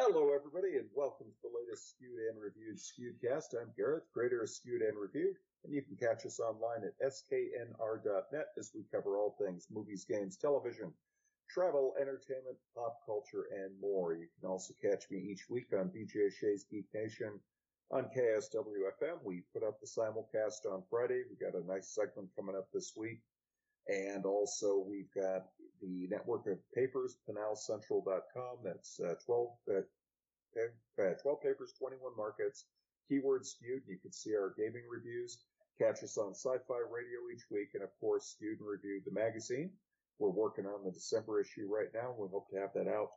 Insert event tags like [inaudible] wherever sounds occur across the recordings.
Hello, everybody, and welcome to the latest Skewed and Reviewed Skewedcast. I'm Gareth, creator of Skewed and Reviewed, and you can catch us online at sknr.net as we cover all things movies, games, television, travel, entertainment, pop culture, and more. You can also catch me each week on BJ Shea's Geek Nation on KISW FM. We put up the simulcast on Friday. We got a nice segment coming up this week. And also we've got the network of papers, pinalcentral.com. That's uh, 12, uh, uh, 12 papers, 21 markets, keywords skewed. You can see our gaming reviews. Catch us on Sci-Fi Radio each week, and of course, Skewed and Reviewed the magazine. We're working on the December issue right now. We hope to have that out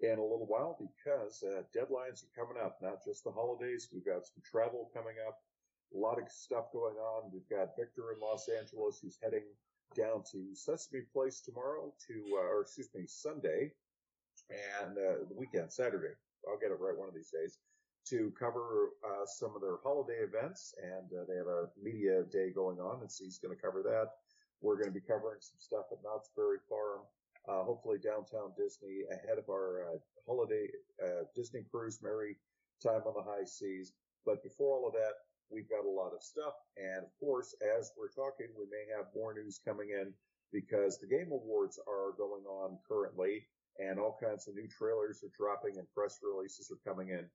in a little while because uh, deadlines are coming up. Not just the holidays. We've got some travel coming up. A lot of stuff going on. We've got Victor in Los Angeles who's heading down to Sesame Place tomorrow to, uh, or excuse me, Sunday and uh, the weekend, Saturday. I'll get it right one of these days to cover uh, some of their holiday events, and uh, they have a media day going on, and so he's going to cover that. We're going to be covering some stuff at Knott's Berry Farm, uh, hopefully downtown Disney ahead of our uh, holiday Disney cruise, Merry Time on the High Seas. But before all of that, we've got a lot of stuff. And of course, as we're talking, we may have more news coming in because the Game Awards are going on currently and all kinds of new trailers are dropping and press releases are coming in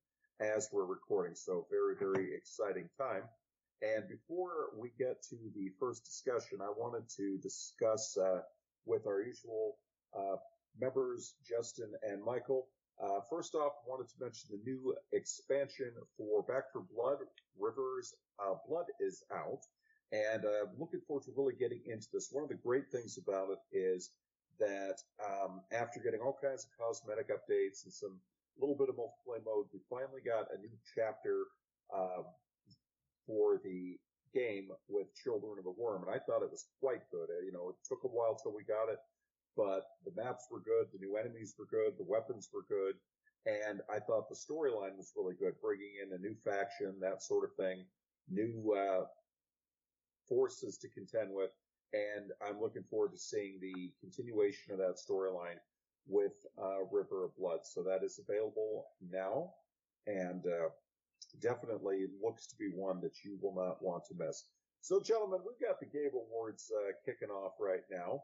as we're recording. So very, very exciting time. And before we get to the first discussion, I wanted to discuss uh, with our usual uh, members, Justin and Michael, uh, first off, I wanted to mention the new expansion for Back 4 Blood. Rivers uh, Blood is out, and uh, looking forward to really getting into this. One of the great things about it is that um, after getting all kinds of cosmetic updates and some little bit of multiplayer mode, we finally got a new chapter um, for the game with Children of the Worm, and I thought it was quite good. You know, it took a while till we got it but the maps were good, the new enemies were good, the weapons were good, and I thought the storyline was really good, bringing in a new faction, that sort of thing, new uh, forces to contend with, and I'm looking forward to seeing the continuation of that storyline with uh, River of Blood. So that is available now, and uh, definitely looks to be one that you will not want to miss. So, gentlemen, we've got the Game Awards uh, kicking off right now.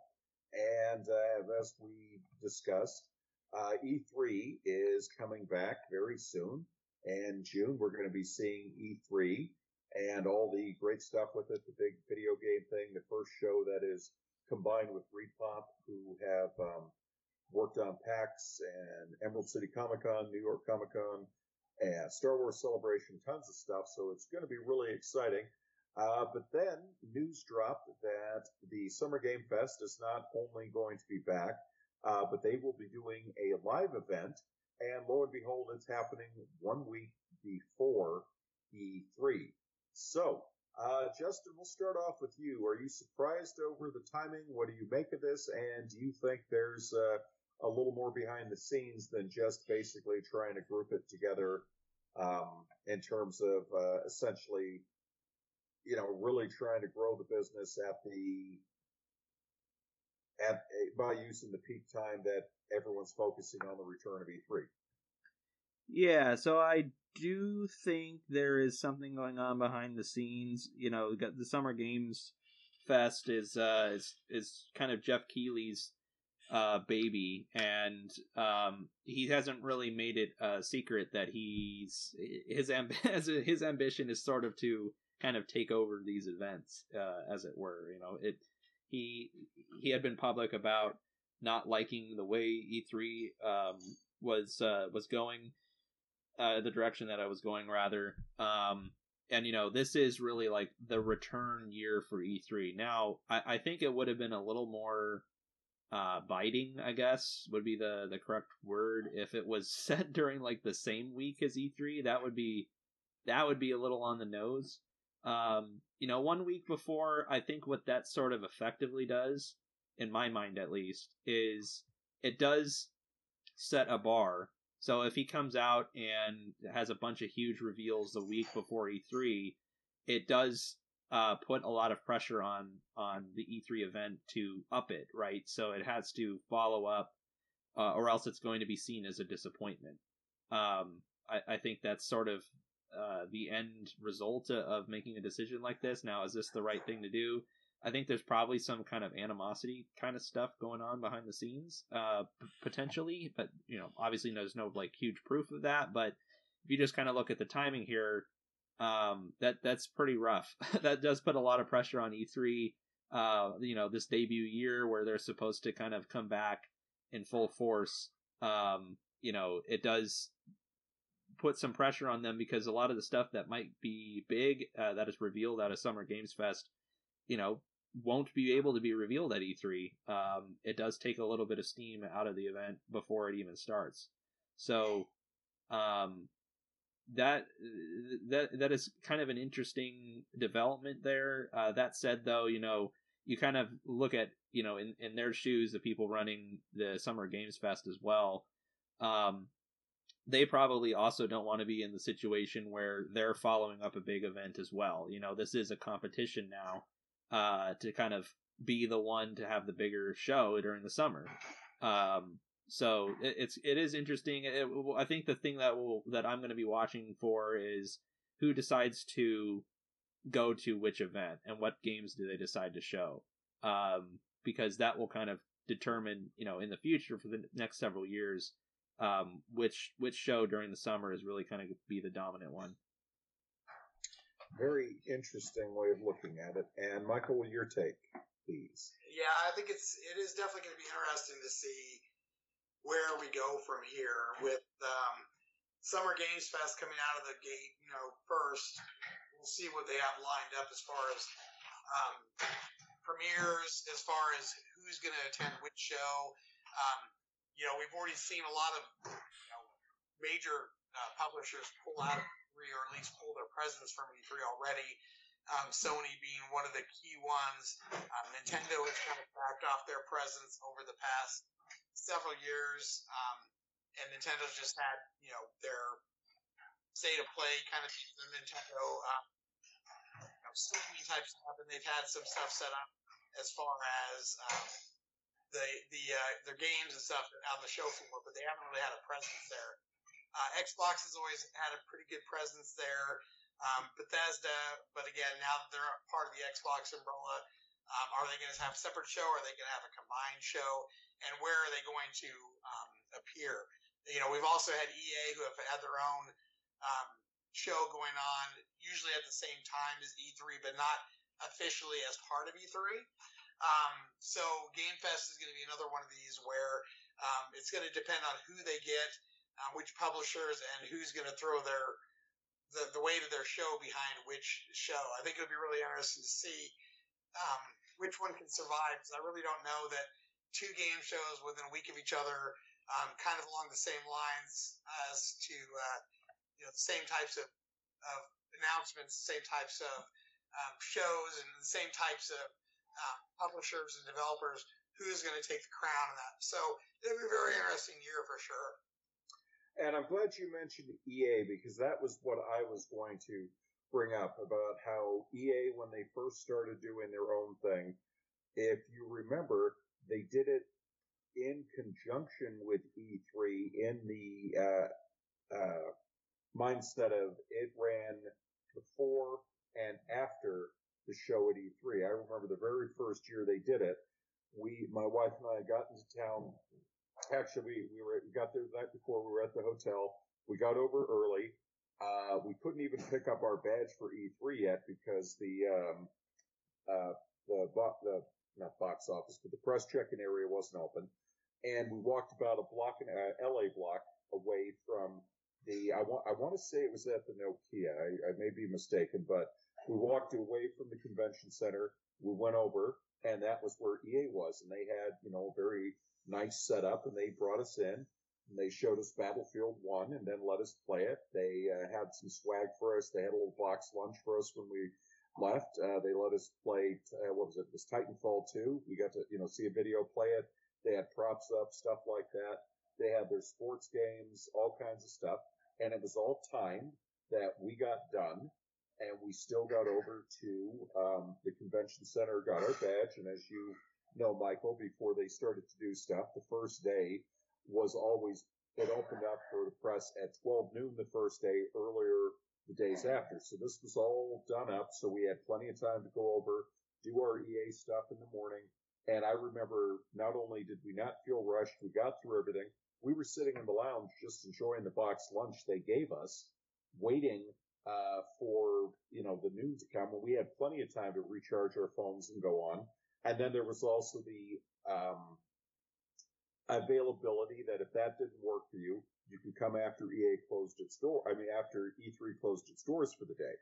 And uh, as we discussed, uh, E3 is coming back very soon. And June, we're going to be seeing E3 and all the great stuff with it, the big video game thing, the first show that is combined with ReedPop, who have um, worked on PAX and Emerald City Comic Con, New York Comic Con, and Star Wars Celebration, tons of stuff. So it's going to be really exciting. Uh, but then news dropped that the Summer Game Fest is not only going to be back, uh, but they will be doing a live event. And lo and behold, it's happening one week before E3. So, uh, Justin, we'll start off with you. Are you surprised over the timing? What do you make of this? And do you think there's uh, a little more behind the scenes than just basically trying to group it together um, in terms of uh, essentially you know, really trying to grow the business at the at by using the peak time that everyone's focusing on the return of E3. Yeah, so I do think there is something going on behind the scenes. You know, the Summer Games Fest is uh is is kind of Geoff Keighley's uh baby and um he hasn't really made it a secret that he's his amb- [laughs] his ambition is sort of to kind of take over these events, uh, as it were. You know, it he he had been public about not liking the way E3 um, was uh, was going, uh, the direction that I was going rather. Um, and you know, this is really like the return year for E3. Now, I, I think it would have been a little more uh, biting, I guess would be the the correct word. If it was [laughs] set during like the same week as E3, that would be that would be a little on the nose. Um, you know, one week before, I think what that sort of effectively does, in my mind at least, is it does set a bar. So if he comes out and has a bunch of huge reveals the week before E3, it does uh, put a lot of pressure on on the E3 event to up it, right? So it has to follow up, uh, or else it's going to be seen as a disappointment. Um, I, I think that's sort of uh, the end result of making a decision like this. Now, is this the right thing to do? I think there's probably some kind of animosity kind of stuff going on behind the scenes, uh, p- potentially, but you know, obviously there's no like huge proof of that. But if you just kind of look at the timing here, um, that that's pretty rough. [laughs] that does put a lot of pressure on E3. Uh, you know, this debut year where they're supposed to kind of come back in full force. Um, you know, it does put some pressure on them because a lot of the stuff that might be big uh, that is revealed at a Summer Games Fest, you know, won't be able to be revealed at E3. Um, it does take a little bit of steam out of the event before it even starts. So, um, that that that is kind of an interesting development there. Uh, that said, though, you know, you kind of look at you know in in their shoes, the people running the Summer Games Fest as well. Um, they probably also don't want to be in the situation where they're following up a big event as well. You know, this is a competition now uh, to kind of be the one to have the bigger show during the summer. Um, so it, it's it is interesting. It, I think the thing that will that I'm going to be watching for is who decides to go to which event and what games do they decide to show, um, because that will kind of determine you know in the future for the next several years um, which which show during the summer is really kind of be the dominant one very interesting way of looking at it. And Michael, your take, please. Yeah, I think it's it is definitely going to be interesting to see where we go from here with um, Summer Games Fest coming out of the gate. You know, first we'll see what they have lined up as far as um, premieres, as far as who's going to attend which show. Um, you know, we've already seen a lot of you know, major uh, publishers pull out of E3 or at least pull their presence from E3 already. Um, Sony being one of the key ones. Um, Nintendo has kind of backed off their presence over the past several years, um, and Nintendo's just had you know their state of play kind of the Nintendo um, you know, type stuff, and they've had some stuff set up as far as um, the the uh, their games and stuff on the show floor, but they haven't really had a presence there. Uh, Xbox has always had a pretty good presence there. Um, Bethesda, but again, now that they're part of the Xbox umbrella, um, are they going to have a separate show? Are they going to have a combined show? And where are they going to um, appear? You know, we've also had EA who have had their own um, show going on, usually at the same time as E3, but not officially as part of E3. Um, so Game Fest is going to be another one of these where um, it's going to depend on who they get um, which publishers and who's going to throw their the, the weight of their show behind which show. I think it'll be really interesting to see um, which one can survive because I really don't know that two game shows within a week of each other, um, kind of along the same lines as to uh, you know the same types of, of announcements, the same types of um, shows, and the same types of uh, publishers and developers. Who's going to take the crown in that? So it'll be a very interesting year for sure. And I'm glad you mentioned EA because that was what I was going to bring up about how EA, when they first started doing their own thing, if you remember, they did it in conjunction with E3 in the uh, uh, mindset of it ran before and after the show at E3. I remember the very first year they did it. We, my wife and I, got into town actually we, we were we got there the night before. We were at the hotel. We got over early. Uh, we couldn't even pick up our badge for E3 yet because the um, uh, the the not box office, but the press check-in area wasn't open. And we walked about a block, in uh, LA block away from the. I want I want to say it was at the Nokia. I, I may be mistaken, but we walked away from the convention center. We went over, and that was where EA was, and they had you know a very nice setup and they brought us in and they showed us Battlefield 1 and then let us play it. They uh, had some swag for us. They had a little box lunch for us when we left. Uh, they let us play, uh, what was it? It was Titanfall 2. We got to, you know, see a video play it. They had props up, stuff like that. They had their sports games, all kinds of stuff. And it was all timed that we got done and we still got over to um, the convention center, got our badge, and as you know, Michael, before they started to do stuff, the first day was always it opened up for the press at 12 noon the first day, earlier the days after. So this was all done up, so we had plenty of time to go over, do our EA stuff in the morning. And I remember not only did we not feel rushed, we got through everything. We were sitting in the lounge just enjoying the box lunch they gave us, waiting uh, for you know the noon to come. And we had plenty of time to recharge our phones and go on. And then there was also the um, availability that if that didn't work for you, you could come after EA closed its door. I mean, after E3 closed its doors for the day.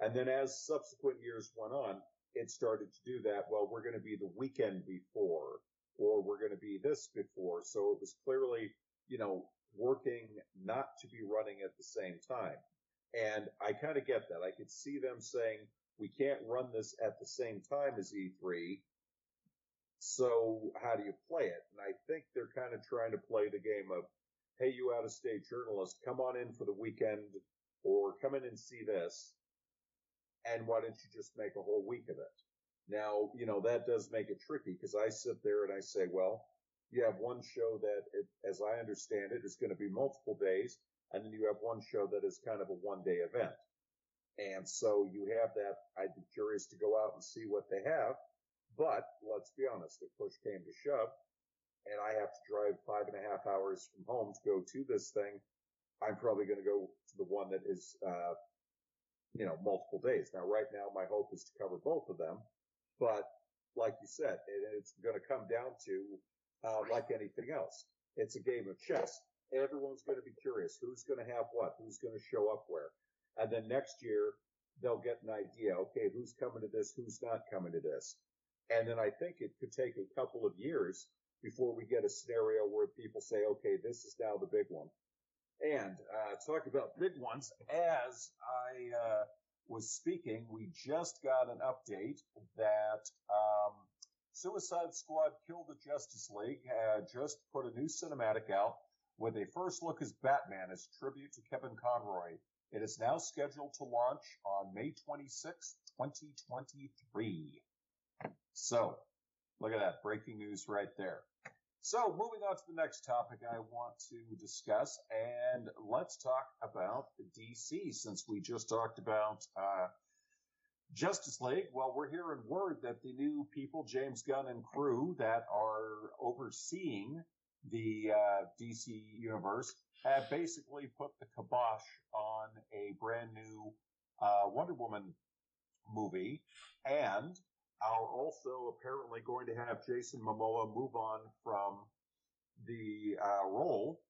And then as subsequent years went on, it started to do that. Well, we're going to be the weekend before, or we're going to be this before. So it was clearly, you know, working not to be running at the same time. And I kind of get that. I could see them saying, we can't run this at the same time as E3 so how do you play it? And I think they're kind of trying to play the game of, hey, you out of state journalist, come on in for the weekend or come in and see this. And why don't you just make a whole week of it? Now, you know, that does make it tricky because I sit there and I say, well, you have one show that, it, as I understand it, is going to be multiple days. And then you have one show that is kind of a one day event. And so you have that. I'd be curious to go out and see what they have. But let's be honest, if push came to shove and I have to drive five and a half hours from home to go to this thing, I'm probably going to go to the one that is, uh, you know, multiple days. Now, right now, my hope is to cover both of them, but like you said, it, it's going to come down to, uh, like anything else. It's a game of chess. Everyone's going to be curious. Who's going to have what? Who's going to show up where? And then next year, they'll get an idea. Okay, who's coming to this? Who's not coming to this? And then I think it could take a couple of years before we get a scenario where people say, okay, this is now the big one. And uh, talk about big ones. As I uh, was speaking, we just got an update that um, Suicide Squad Kill the Justice League had just put a new cinematic out with a first look as Batman as tribute to Kevin Conroy. It is now scheduled to launch on May 26, 2023. So, look at that breaking news right there. So, moving on to the next topic I want to discuss, and let's talk about DC since we just talked about uh, Justice League. Well, we're hearing word that the new people, James Gunn and crew, that are overseeing the uh, DC universe, have basically put the kibosh on a brand new uh, Wonder Woman movie, and are also apparently going to have Jason Momoa move on from the uh, role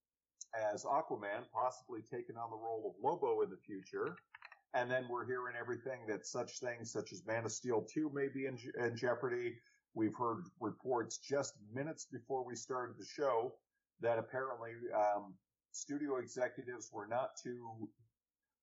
as Aquaman, possibly taking on the role of Lobo in the future. And then we're hearing everything that such things such as Man of Steel 2 may be in, in jeopardy. We've heard reports just minutes before we started the show that apparently um, studio executives were not too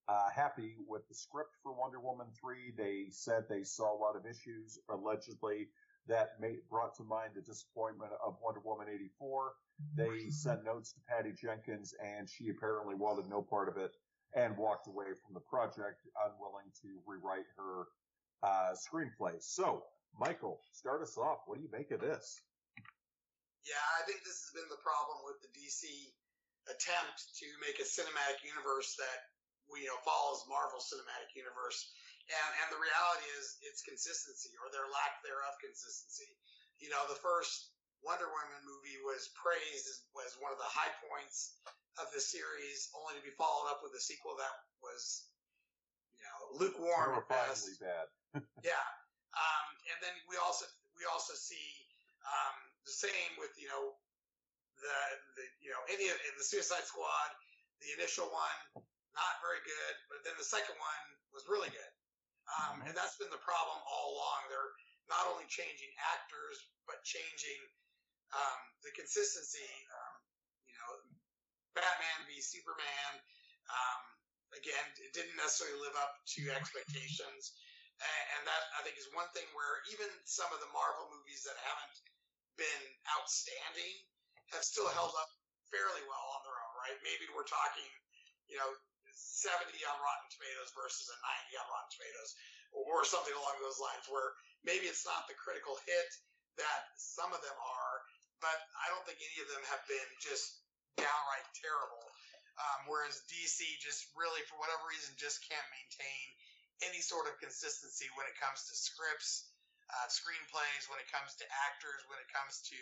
uh, happy with the script for Wonder Woman 3. They said they saw a lot of issues, allegedly, that made, brought to mind the disappointment of Wonder Woman 84. They sent notes to Patty Jenkins, and she apparently wanted no part of it and walked away from the project, unwilling to rewrite her uh, screenplay. So, Michael, start us off. What do you make of this? Yeah, I think this has been the problem with the DC attempt to make a cinematic universe that you know follows Marvel Cinematic Universe, and and the reality is its consistency or their lack thereof consistency. You know, the first Wonder Woman movie was praised as was one of the high points of the series, only to be followed up with a sequel that was, you know, lukewarm at best. bad. [laughs] yeah, um, and then we also we also see um, the same with you know the the you know any of the Suicide Squad, the initial one not very good, but then the second one was really good. Um, mm-hmm. and that's been the problem all along. They're not only changing actors, but changing um, the consistency. Um, you know, Batman v Superman. Um, again, it didn't necessarily live up to mm-hmm. expectations, and, that I think is one thing where even some of the Marvel movies that haven't been outstanding have still mm-hmm. held up fairly well on their own. Right? Maybe we're talking, you know, 70 on Rotten Tomatoes versus a 90 on Rotten Tomatoes, or, something along those lines, where maybe it's not the critical hit that some of them are, but I don't think any of them have been just downright terrible. Um, whereas DC just really, for whatever reason, just can't maintain any sort of consistency when it comes to scripts, uh, screenplays, when it comes to actors, when it comes to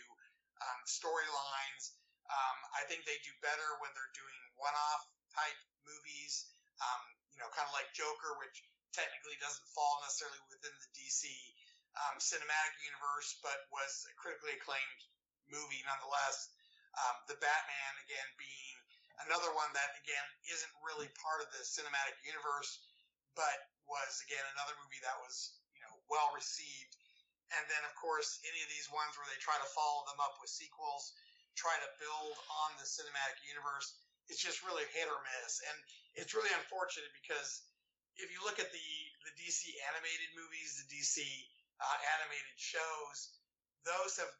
um, storylines. Um, I think they do better when they're doing one-off type movies, um, you know, kind of like Joker, which technically doesn't fall necessarily within the DC um, cinematic universe, but was a critically acclaimed movie nonetheless. Um, the Batman, again, being another one that, again, isn't really part of the cinematic universe, but was, again, another movie that was, you know, well received. And then, of course, any of these ones where they try to follow them up with sequels, try to build on the cinematic universe, it's just really hit or miss. And it's really unfortunate because if you look at the, the DC animated movies, the DC uh, animated shows, those have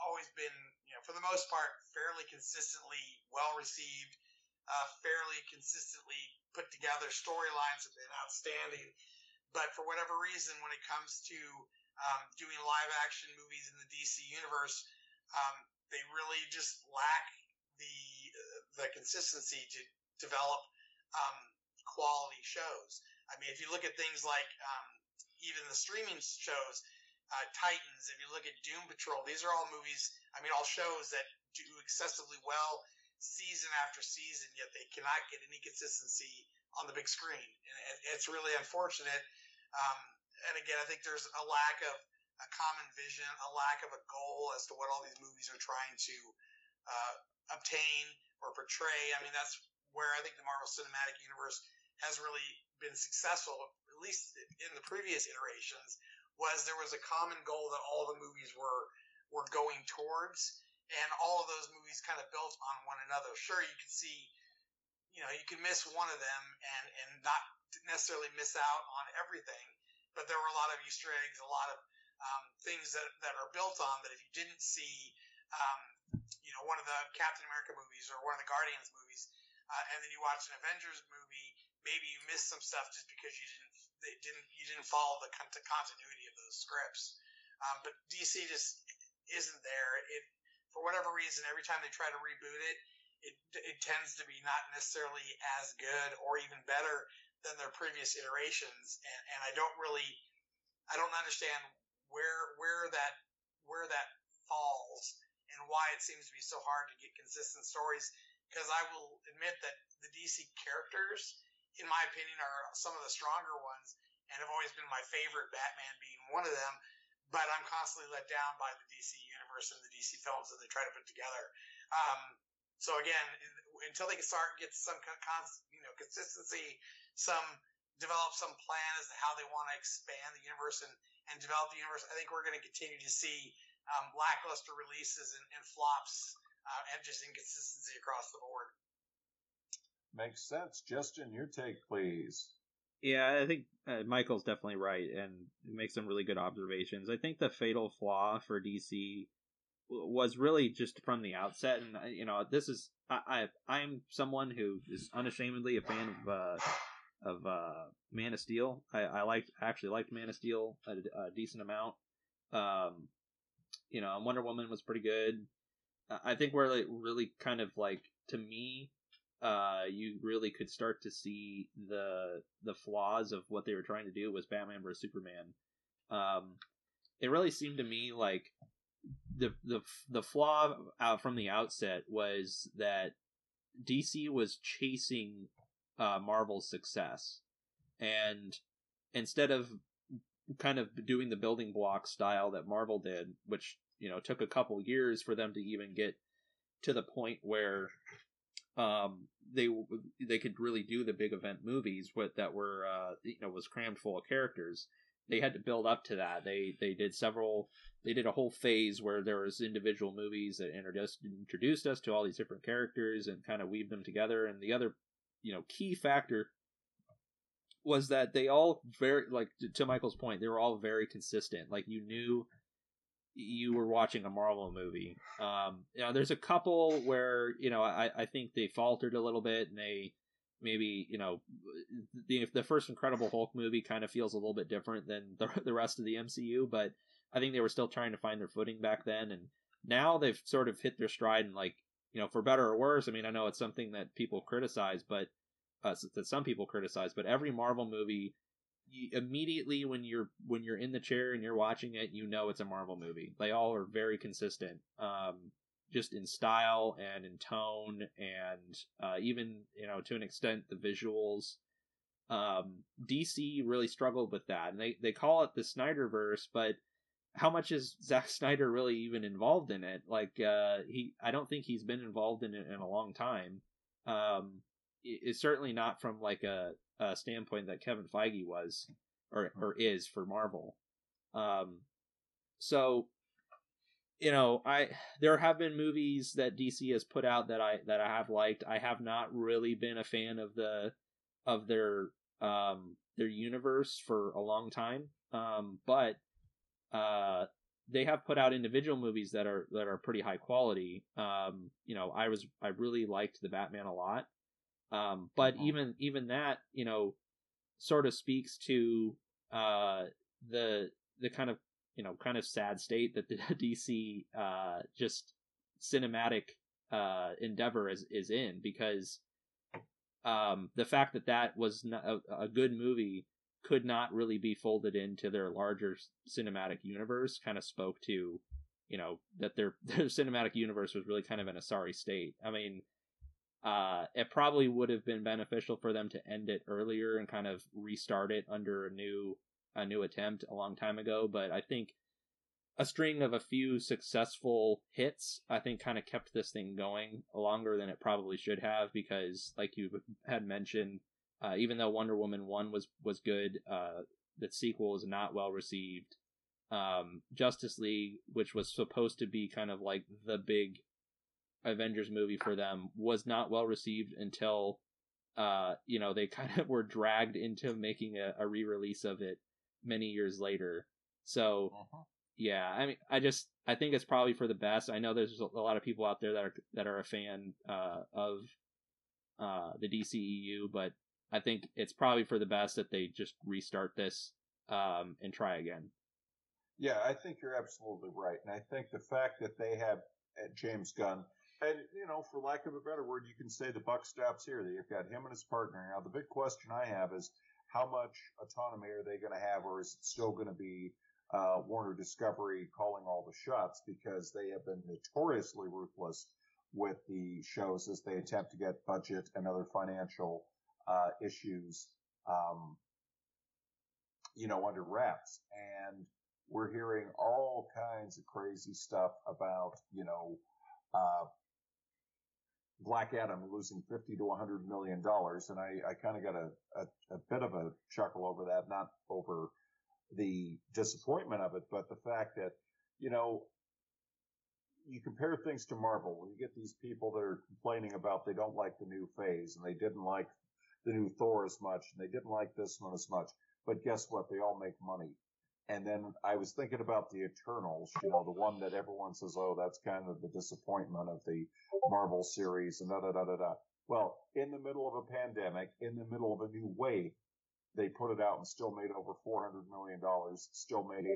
always been, you know, for the most part, fairly consistently well received, uh, fairly consistently put together. Storylines have been outstanding. But for whatever reason, when it comes to um, doing live action movies in the DC universe, um, they really just lack the the consistency to develop um, quality shows. I mean, if you look at things like um, even the streaming shows, uh, Titans, if you look at Doom Patrol, these are all movies, I mean, all shows that do excessively well season after season, yet they cannot get any consistency on the big screen. And it's really unfortunate. Um, and again, I think there's a lack of a common vision, a lack of a goal as to what all these movies are trying to uh, obtain or portray. I mean, that's where I think the Marvel Cinematic Universe has really been successful, at least in the previous iterations, was there was a common goal that all the movies were were going towards, and all of those movies kind of built on one another. Sure, you can see, you know, you could miss one of them and and not necessarily miss out on everything, but there were a lot of Easter eggs, a lot of um, things that that are built on that if you didn't see, um, you know, one of the Captain America movies or one of the Guardians movies, uh, and then you watch an Avengers movie, maybe you missed some stuff just because you didn't they didn't you didn't follow the continuity of those scripts. Um, but DC just isn't there. It for whatever reason, every time they try to reboot it, it it tends to be not necessarily as good or even better than their previous iterations. And, and I don't really, I don't understand where where that where that falls and why it seems to be so hard to get consistent stories. Because I will admit that the DC characters in my opinion, are some of the stronger ones and have always been my favorite, Batman being one of them. But I'm constantly let down by the DC universe and the DC films that they try to put together. Um, so again, until they can start get some you know consistency, some develop some plan as to how they want to expand the universe and, and develop the universe, I think we're going to continue to see um, lackluster releases and, and flops uh, and just inconsistency across the board. Makes sense. Justin, your take, please. Yeah, I think uh, Michael's definitely right and makes some really good observations. I think the fatal flaw for DC was really just from the outset, and uh, you know, this is I, I am someone who is unashamedly a fan of uh, of uh, Man of Steel. I, I liked actually liked Man of Steel a, a decent amount. Um, you know, Wonder Woman was pretty good. I think where like really kind of like to me uh, you really could start to see the the flaws of what they were trying to do was Batman vs Superman. Um, it really seemed to me like the the the flaw out from the outset was that DC was chasing uh, Marvel's success, and instead of kind of doing the building block style that Marvel did, which you know took a couple years for them to even get to the point where um, they they could really do the big event movies with, that were uh, you know was crammed full of characters. They had to build up to that. They they did several. They did a whole phase where there was individual movies that introduced introduced us to all these different characters and kind of weaved them together. And the other you know key factor was that they all very like to Michael's point, they were all very consistent. Like you knew you were watching a Marvel movie. Um, you know, there's a couple where you know I, I think they faltered a little bit, and they maybe you know the the first Incredible Hulk movie kind of feels a little bit different than the [laughs] the rest of the MCU, but I think they were still trying to find their footing back then, and now they've sort of hit their stride and like you know, for better or worse, I mean, I know it's something that people criticize, but uh, that some people criticize, but every Marvel movie, immediately when you're when you're in the chair and you're watching it, you know it's a Marvel movie. They all are very consistent, um, just in style and in tone, and uh, even you know to an extent the visuals. Um, DC really struggled with that, and they they call it the Snyderverse, but how much is [laughs] Zack Snyder really even involved in it? Like, uh, he, I don't think he's been involved in it in a long time. Um, it's certainly not from like a, a standpoint that Kevin Feige was or or is for Marvel. Um, so, you know, I there have been movies that DC has put out that I that I have liked. I have not really been a fan of the of their um their universe for a long time. Um, but uh, they have put out individual movies that are that are pretty high quality. Um, you know, I was I really liked the Batman a lot, um, but mm-hmm. even even that you know sort of speaks to uh, the the kind of you know kind of sad state that the [laughs] DC uh, just cinematic uh, endeavor is is in because um, the fact that that was a, a good movie could not really be folded into their larger cinematic universe kind of spoke to you know that their [laughs] their cinematic universe was really kind of in a sorry state. I mean uh it probably would have been beneficial for them to end it earlier and kind of restart it under a new a new attempt a long time ago but i think a string of a few successful hits i think kind of kept this thing going longer than it probably should have because like you had mentioned uh, even though Wonder Woman one was was good, uh, the sequel was not well received. Um, Justice League, which was supposed to be kind of like the big Avengers movie for them, was not well received until uh, you know they [laughs] kind of were dragged into making a, a re-release of it many years later. So uh-huh. yeah, I mean, I just I think it's probably for the best. I know there's a lot of people out there that are that are a fan uh, of uh, the DCEU, but I think it's probably for the best that they just restart this um, and try again. Yeah, I think you're absolutely right, and I think the fact that they have uh, James Gunn, and you know, for lack of a better word, you can say the buck stops here. That You've got him and his partner. Now, the big question I have is how much autonomy are they going to have, or is it still going to be uh, Warner Discovery calling all the shots because they have been notoriously ruthless with the shows as they attempt to get budget and other financial uh, issues, um, you know, under wraps. And we're hearing all kinds of crazy stuff about, you know, uh, Black Adam losing 50 to 100 million dollars. And I, I kind of got a, a, a bit of a chuckle over that, not over the disappointment of it, but the fact that, you know, you compare things to Marvel, you get these people that are complaining about they don't like the new phase and they didn't like the new Thor as much, and they didn't like this one as much. But guess what? They all make money. And then I was thinking about the Eternals, you know, the one that everyone says, oh, that's kind of the disappointment of the Marvel series and da da da da da. Well, in the middle of a pandemic, in the middle of a new wave, they put it out and still made over $400 million, still made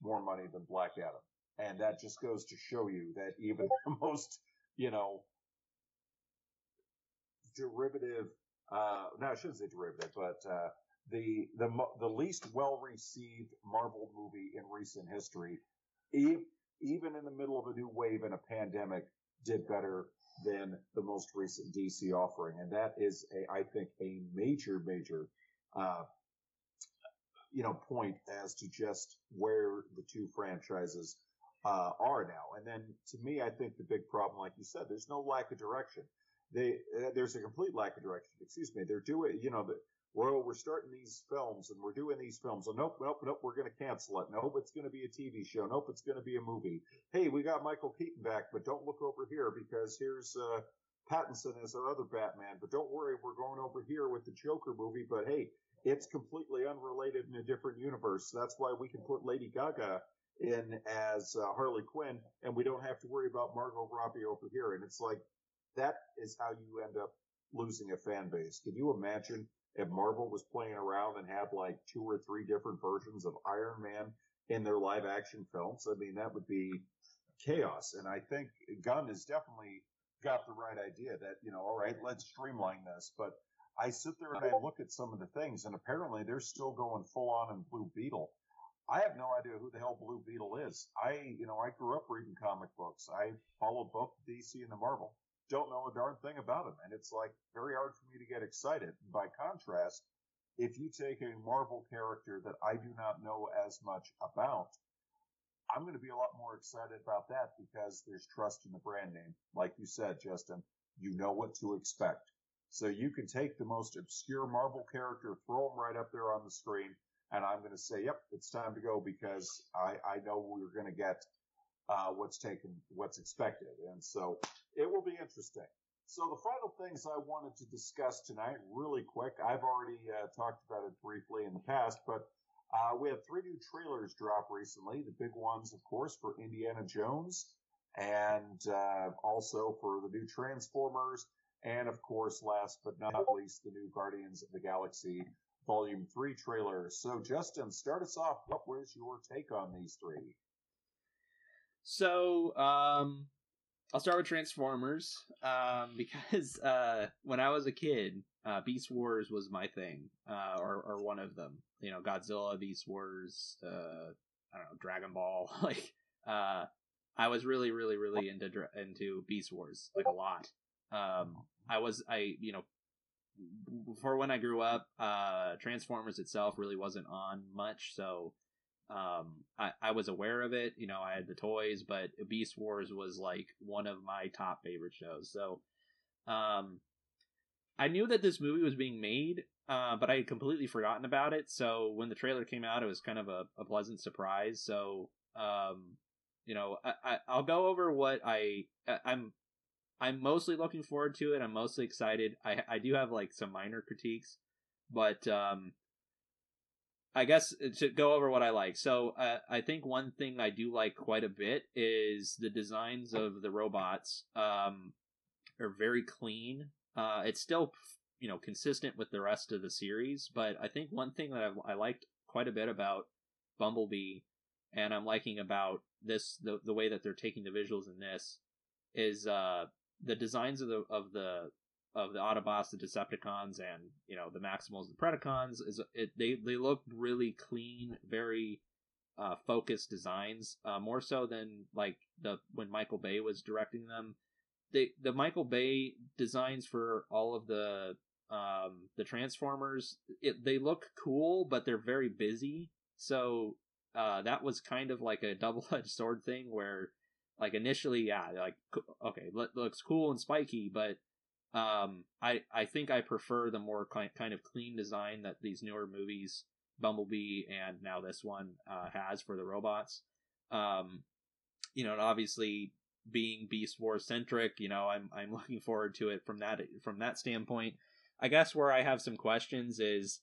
more money than Black Adam. And that just goes to show you that even [laughs] the most, you know, derivative uh, no, I shouldn't say derivative, but uh, the the the least well received Marvel movie in recent history, even in the middle of a new wave and a pandemic, did better than the most recent DC offering, and that is a I think a major major. Uh, you know, point as to just where the two franchises uh, are now. And then to me, I think the big problem, like you said, there's no lack of direction they uh, there's a complete lack of direction. Excuse me. They're doing, you know, the, well, we're starting these films and we're doing these films. Oh, nope, nope, nope. We're going to cancel it. Nope, it's going to be a TV show. Nope, it's going to be a movie. Hey, we got Michael Keaton back, but don't look over here because here's uh, Pattinson as our other Batman. But don't worry, we're going over here with the Joker movie. But hey, it's completely unrelated in a different universe. That's why we can put Lady Gaga in as uh, Harley Quinn, and we don't have to worry about Margot Robbie over here. And it's like that is how you end up losing a fan base. Can you imagine if Marvel was playing around and had like two or three different versions of Iron Man in their live action films? I mean, that would be chaos. And I think Gunn has definitely got the right idea that, you know, all right, let's streamline this. But I sit there and I look at some of the things and apparently they're still going full on in Blue Beetle. I have no idea who the hell Blue Beetle is. I, you know, I grew up reading comic books. I followed both DC and the Marvel. Don't know a darn thing about him. And it's like very hard for me to get excited. By contrast, if you take a Marvel character that I do not know as much about, I'm going to be a lot more excited about that because there's trust in the brand name. Like you said, Justin, you know what to expect. So you can take the most obscure Marvel character, throw him right up there on the screen, and I'm going to say, yep, it's time to go because I, I know we're going to get uh, what's taken, what's expected. And so it will be interesting. So the final things I wanted to discuss tonight, really quick, I've already uh, talked about it briefly in the past, but uh, we have three new trailers drop recently. The big ones, of course, for Indiana Jones and uh, also for the new Transformers. And of course, last but not least, the new Guardians of the Galaxy Volume 3 trailer. So, Justin, start us off. What was your take on these three? So, um, I'll start with Transformers, um, [laughs] because uh, when I was a kid, uh, Beast Wars was my thing, uh, or or one of them. You know, Godzilla, Beast Wars, uh, I don't know, Dragon Ball. [laughs] like, uh, I was really, really, really into into Beast Wars, like a lot. Um, I was, I, you know, for when I grew up, uh, Transformers itself really wasn't on much, so um, I, I was aware of it. You know, I had the toys, but Beast Wars was like one of my top favorite shows. So, um, I knew that this movie was being made, uh, but I had completely forgotten about it. So when the trailer came out, it was kind of a, a pleasant surprise. So, um, you know, I, I, will go over what I, I I'm I'm mostly looking forward to it. I'm mostly excited. I I do have like some minor critiques, but um, I guess to go over what I like. So uh, I think one thing I do like quite a bit is the designs of the robots. Um, are very clean. Uh, it's still you know consistent with the rest of the series, but I think one thing that I've, I liked quite a bit about Bumblebee, and I'm liking about this the the way that they're taking the visuals in this is uh the designs of the of the of the Autobots, the Decepticons, and you know the Maximals, the Predacons is it they they look really clean, very uh, focused designs, uh, more so than like the when Michael Bay was directing them. They the Michael Bay designs for all of the um the Transformers, it, they look cool, but they're very busy. So uh, that was kind of like a [laughs] double edged sword thing where like initially, yeah, like okay, looks cool and spiky, but um, I I think I prefer the more kind of clean design that these newer movies, Bumblebee and now this one uh, has for the robots. Um, you know, obviously being Beast Wars centric, you know, I'm I'm [laughs] looking forward to it from that from that standpoint. I guess where I have some questions is,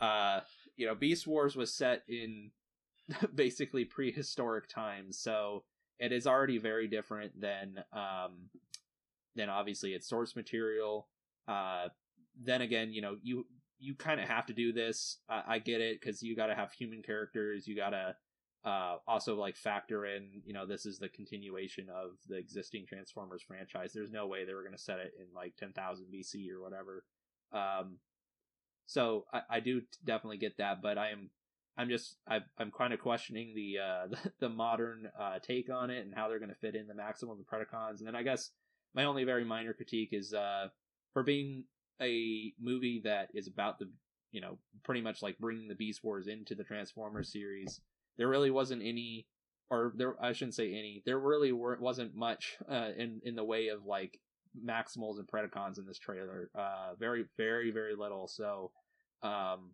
uh, you know, Beast Wars was set in [laughs] basically prehistoric times, so it is already very different than um than obviously its source material. Uh, then again, you know, you you kind of have to do this. I, I get it because you got to have human characters. You got to uh, also like factor in, you know, this is the continuation of the existing Transformers franchise. There's no way they were going to set it in like 10,000 BC or whatever. Um, so I, I do definitely get that, but I am I'm just I, I'm kind of questioning the uh, the, [laughs] the modern uh, take on it and how they're going to fit in the Maximals the Predacons. And then I guess my only very minor critique is uh, for being a movie that is about the you know pretty much like bringing the Beast Wars into the Transformers series. There really wasn't any, or there I shouldn't say any. There really weren't wasn't much uh, in in the way of like Maximals and Predacons in this trailer. Uh, very very very little. So um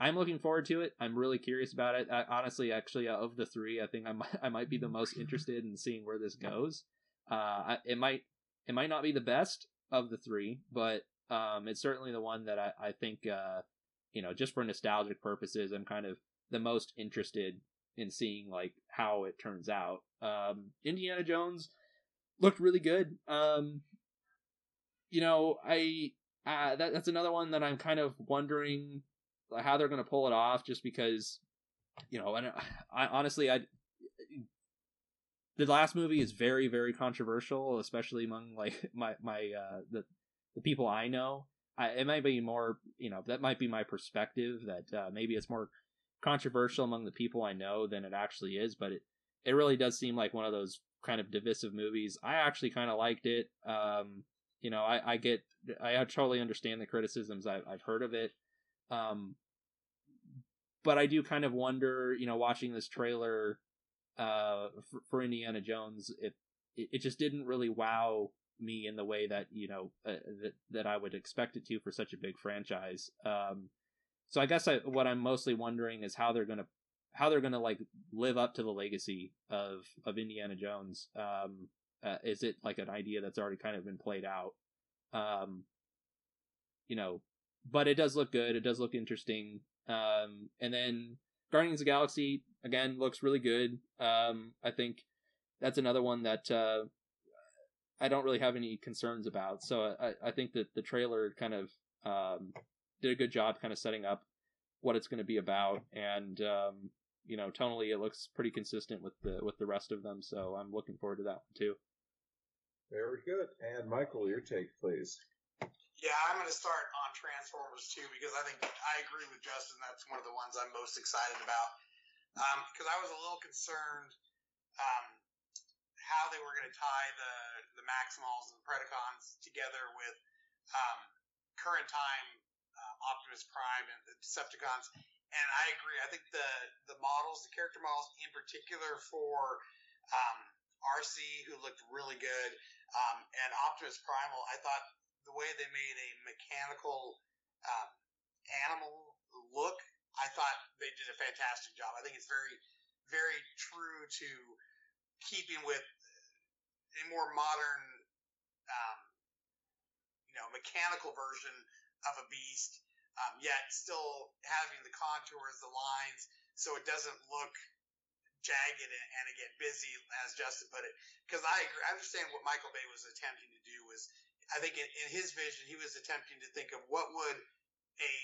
I'm looking forward to it. I'm really curious about it. I, honestly, actually, uh, of the three, I think I might, I might be the most [laughs] interested in seeing where this goes. Uh, it might it might not be the best of the three, but um, it's certainly the one that I, I think uh, you know just for nostalgic purposes, I'm kind of the most interested in seeing like how it turns out. Um, Indiana Jones looked really good. Um, you know, I uh, that, that's another one that I'm kind of wondering how they're going to pull it off just because you know and I honestly I the last movie is very very controversial, especially among like [laughs] my my uh, the the people I know. I, it might be more, you know, that might be my perspective that uh, maybe it's more controversial among the people I know than it actually is, but it it really does seem like one of those kind of divisive movies. I actually kind of liked it. Um, you know, I, I get, I totally understand the criticisms. I, I've heard of it. Um, but I do kind of wonder, you know, watching this trailer, uh, for, for Indiana Jones, it, it just didn't really wow me in the way that you know uh, that that I would expect it to for such a big franchise. Um, so I guess I, what I'm mostly wondering is how they're gonna how they're gonna like live up to the legacy of of Indiana Jones. Um, uh, is it like an idea that's already kind of been played out? Um, you know, but it does look good. It does look interesting. Um, and then Guardians of the Galaxy again looks really good. Um, I think that's another one that uh, I don't really have any concerns about. So I, I think that the trailer kind of um, did a good job kind of setting up what it's going to be about, and um, you know, tonally it looks pretty consistent with the with the rest of them. So I'm looking forward to that one too. Very good. And Michael, your take, please. Yeah, I'm going to start on Transformers 2 because I think I agree with Justin. That's one of the ones I'm most excited about. Because um, I was a little concerned um, how they were going to tie the the Maximals and Predacons together with um, current time uh, Optimus Prime and the Decepticons. And I agree. I think the the models, the character models in particular for um, Arcee, who looked really good, um, and Optimus Primal, I thought the way they made a mechanical um, animal look, I thought they did a fantastic job. I think it's very, very true to keeping with a more modern, um, you know, mechanical version of a beast, um, yet still having the contours, the lines, so it doesn't look jagged and, and again busy, as Justin put it. Because I agree, I understand what Michael Bay was attempting to do was, I think in, in his vision, he was attempting to think of what would a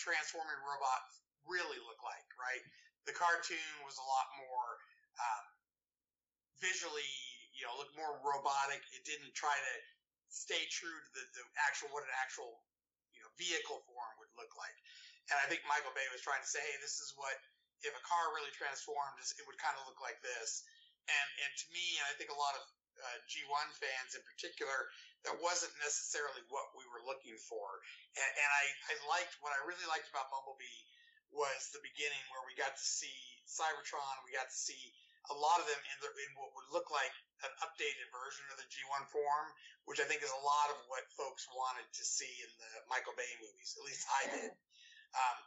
transforming robot really look like, right? The cartoon was a lot more um, visually you know, look more robotic. It didn't try to stay true to the, the actual what an actual you know vehicle form would look like. And I think Michael Bay was trying to say, hey, this is what if a car really transformed, it would kind of look like this. And and to me, and I think a lot of uh, G1 fans in particular, that wasn't necessarily what we were looking for. And, and I, I liked what I really liked about Bumblebee was the beginning where we got to see Cybertron, we got to see a lot of them in, the, in what would look like an updated version of the G1 form, which I think is a lot of what folks wanted to see in the Michael Bay movies. At least I did. Um,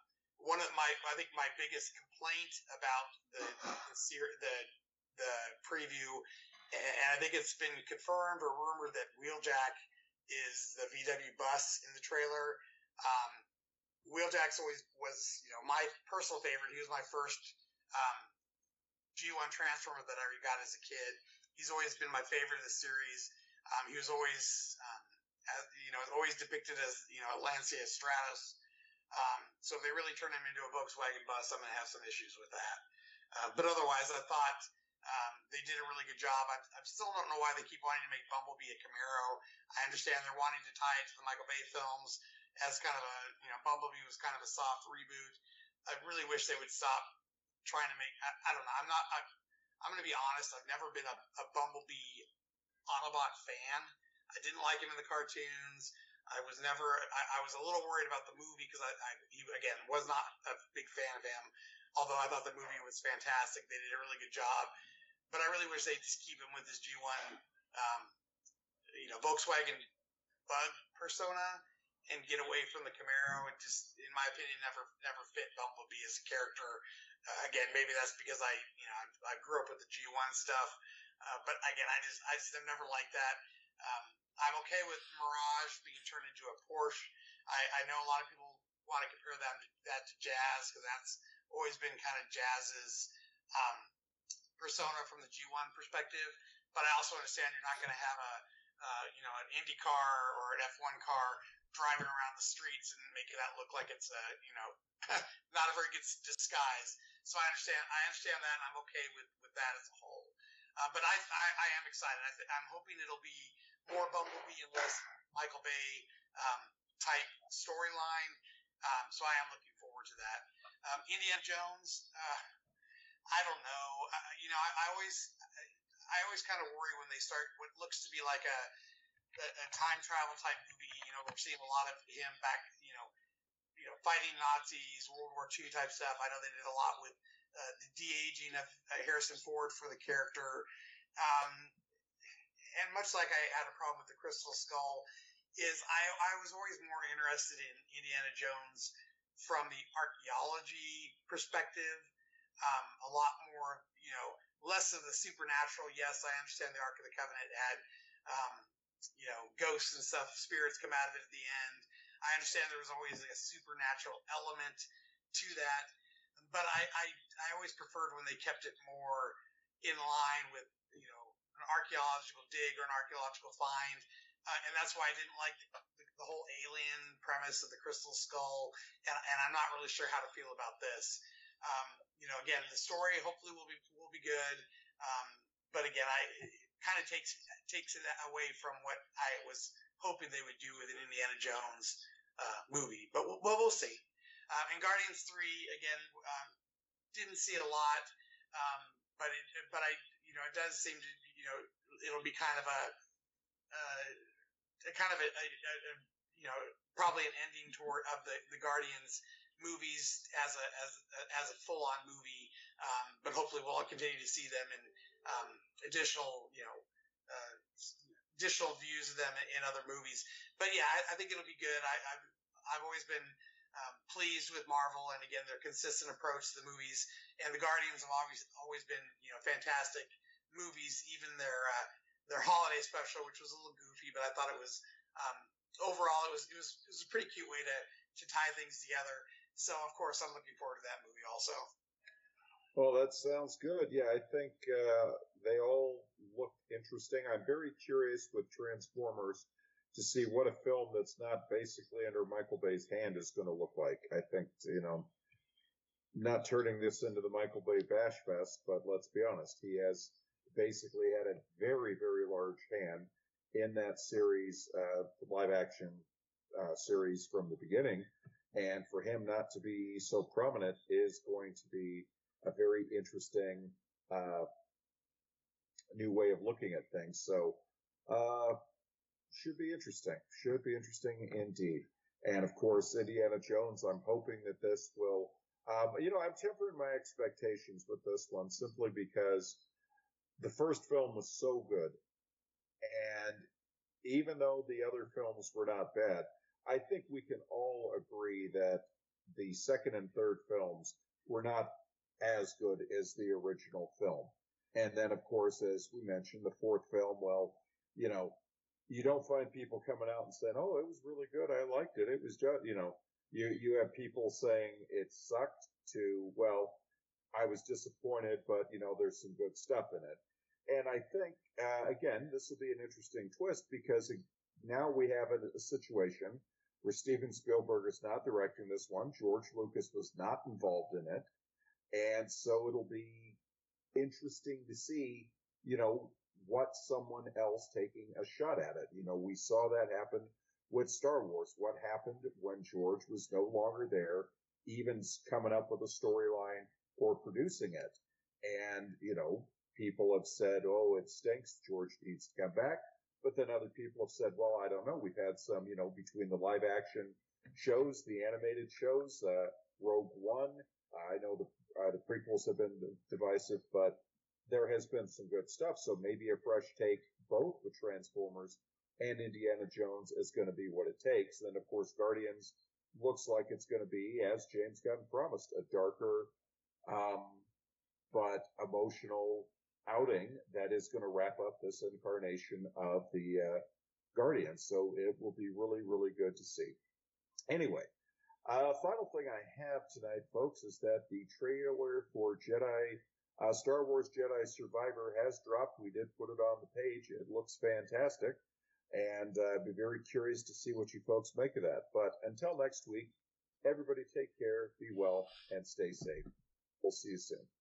one of my, I think my biggest complaint about the the, the, the preview, and I think it's been confirmed or rumored that Wheeljack is the VW bus in the trailer. Um, Wheeljack's always was, you know, my personal favorite. He was my first um, G1 Transformer that I got as a kid. He's always been my favorite of the series. Um, he was always, um, as, you know, always depicted as, you know, a Lancia Stratos. Um, so if they really turn him into a Volkswagen bus, I'm going to have some issues with that. Uh, but otherwise, I thought um, they did a really good job. I, I still don't know why they keep wanting to make Bumblebee a Camaro. I understand they're wanting to tie it to the Michael Bay films as kind of a, you know, Bumblebee was kind of a soft reboot. I really wish they would stop trying to make. I, I don't know. I'm not. I'm, I'm going to be honest. I've never been a, a Bumblebee Autobot fan. I didn't like him in the cartoons. I was never. I, I was a little worried about the movie because I, I, he again was not a big fan of him. Although I thought the movie was fantastic, they did a really good job. But I really wish they'd just keep him with his G1, um, you know, Volkswagen Bug persona and get away from the Camaro. It just, in my opinion, never never fit Bumblebee as a character uh, again, maybe that's because I, you know, I, I grew up with the G1 stuff. Uh, but again, I just, I just have never liked that. Um, I'm okay with Mirage being turned into a Porsche. I, I know a lot of people want to compare that that to Jazz because that's always been kind of Jazz's um, persona from the G1 perspective. But I also understand you're not going to have a, uh, you know, an Indy car or an F1 car driving around the streets and making that look like it's a, you know, [laughs] not a very good disguise. So I understand. I understand that. I'm okay with with that as a whole. Uh, but I, I, I am excited. I th- I'm hoping it'll be more Bumblebee and less Michael Bay um, type storyline. Um, so I am looking forward to that. Um, Indiana Jones. Uh, I don't know. Uh, you know, I, I always I always kind of worry when they start what looks to be like a, a, a time travel type movie. You know, we're seeing a lot of him back. You know, you know, fighting Nazis, World War II type stuff. I know they did a lot with uh, the de aging of uh, Harrison Ford for the character. Um, and much like I had a problem with the Crystal Skull, is I, I was always more interested in Indiana Jones from the archaeology perspective. Um, a lot more, you know, less of the supernatural. Yes, I understand the Ark of the Covenant had, um, you know, ghosts and stuff, spirits come out of it at the end. I understand there was always like a supernatural element to that, but I, I, I always preferred when they kept it more in line with, you know, an archaeological dig or an archaeological find. Uh, and that's why I didn't like the, the, whole alien premise of the crystal skull, and, and I'm not really sure how to feel about this. Um, you know, again, the story hopefully will be will be good. Um, but again, I kind of takes takes it away from what I was hoping they would do with an Indiana Jones uh, movie. But we'll, well, we'll see. Uh, and Guardians Three again um, didn't see it a lot, um, but it, but I you know it does seem to you know it'll be kind of a, uh, a kind of a, a, a, you know probably an ending tour of the the Guardians movies as a as as a full on movie, um, but hopefully we'll all continue to see them in um, additional you know uh, additional views of them in other movies. But yeah, I, I think it'll be good. I, I've I've always been um, pleased with Marvel, and again their consistent approach to the movies. And the Guardians have always always been you know fantastic movies. Even their uh, their holiday special, which was a little goofy, but I thought it was um, overall it was it was it was a pretty cute way to to tie things together. So of course I'm looking forward to that movie also. Well, that sounds good. Yeah, I think uh, they all look interesting. I'm very curious with Transformers to see what a film that's not basically under Michael Bay's hand is going to look like. I think, you know, not turning this into the Michael Bay Bash Fest, but let's be honest, he has basically had a very, very large hand in that series, uh, live action uh, series from the beginning. And for him not to be so prominent is going to be a very interesting, uh, new way of looking at things. So, uh, should be interesting. Should be interesting indeed. And of course, Indiana Jones, I'm hoping that this will, um, you know, I'm tempering my expectations with this one simply because the first film was so good. And even though the other films were not bad, I think we can all agree that the second and third films were not as good as the original film. And then, of course, as we mentioned, the fourth film, well, you know, you don't find people coming out and saying, "Oh, it was really good. I liked it. It was just," you know, you you have people saying it sucked to, well, I was disappointed, but you know, there's some good stuff in it. And I think, uh, again, this will be an interesting twist because now we have a, a situation where Steven Spielberg is not directing this one. George Lucas was not involved in it. And so it'll be interesting to see, you know, what someone else taking a shot at it. You know, we saw that happen with Star Wars. What happened when George was no longer there, even coming up with a storyline or producing it. And, you know, people have said, oh, it stinks. George needs to come back. But then other people have said, well, I don't know. We've had some, you know, between the live action shows, the animated shows, uh, Rogue One. I know the, uh, the prequels have been divisive, but there has been some good stuff. So maybe a fresh take, both with Transformers and Indiana Jones is going to be what it takes. Then of course Guardians looks like it's going to be, as James Gunn promised, a darker, um, but emotional outing that is going to wrap up this incarnation of the uh, Guardians. So it will be really, really good to see. Anyway, uh, final thing I have tonight, folks, is that the trailer for Jedi, uh, Star Wars Jedi Survivor has dropped. We did put it on the page. It looks fantastic. And uh, I'd be very curious to see what you folks make of that. But until next week, everybody take care, be well, and stay safe. We'll see you soon.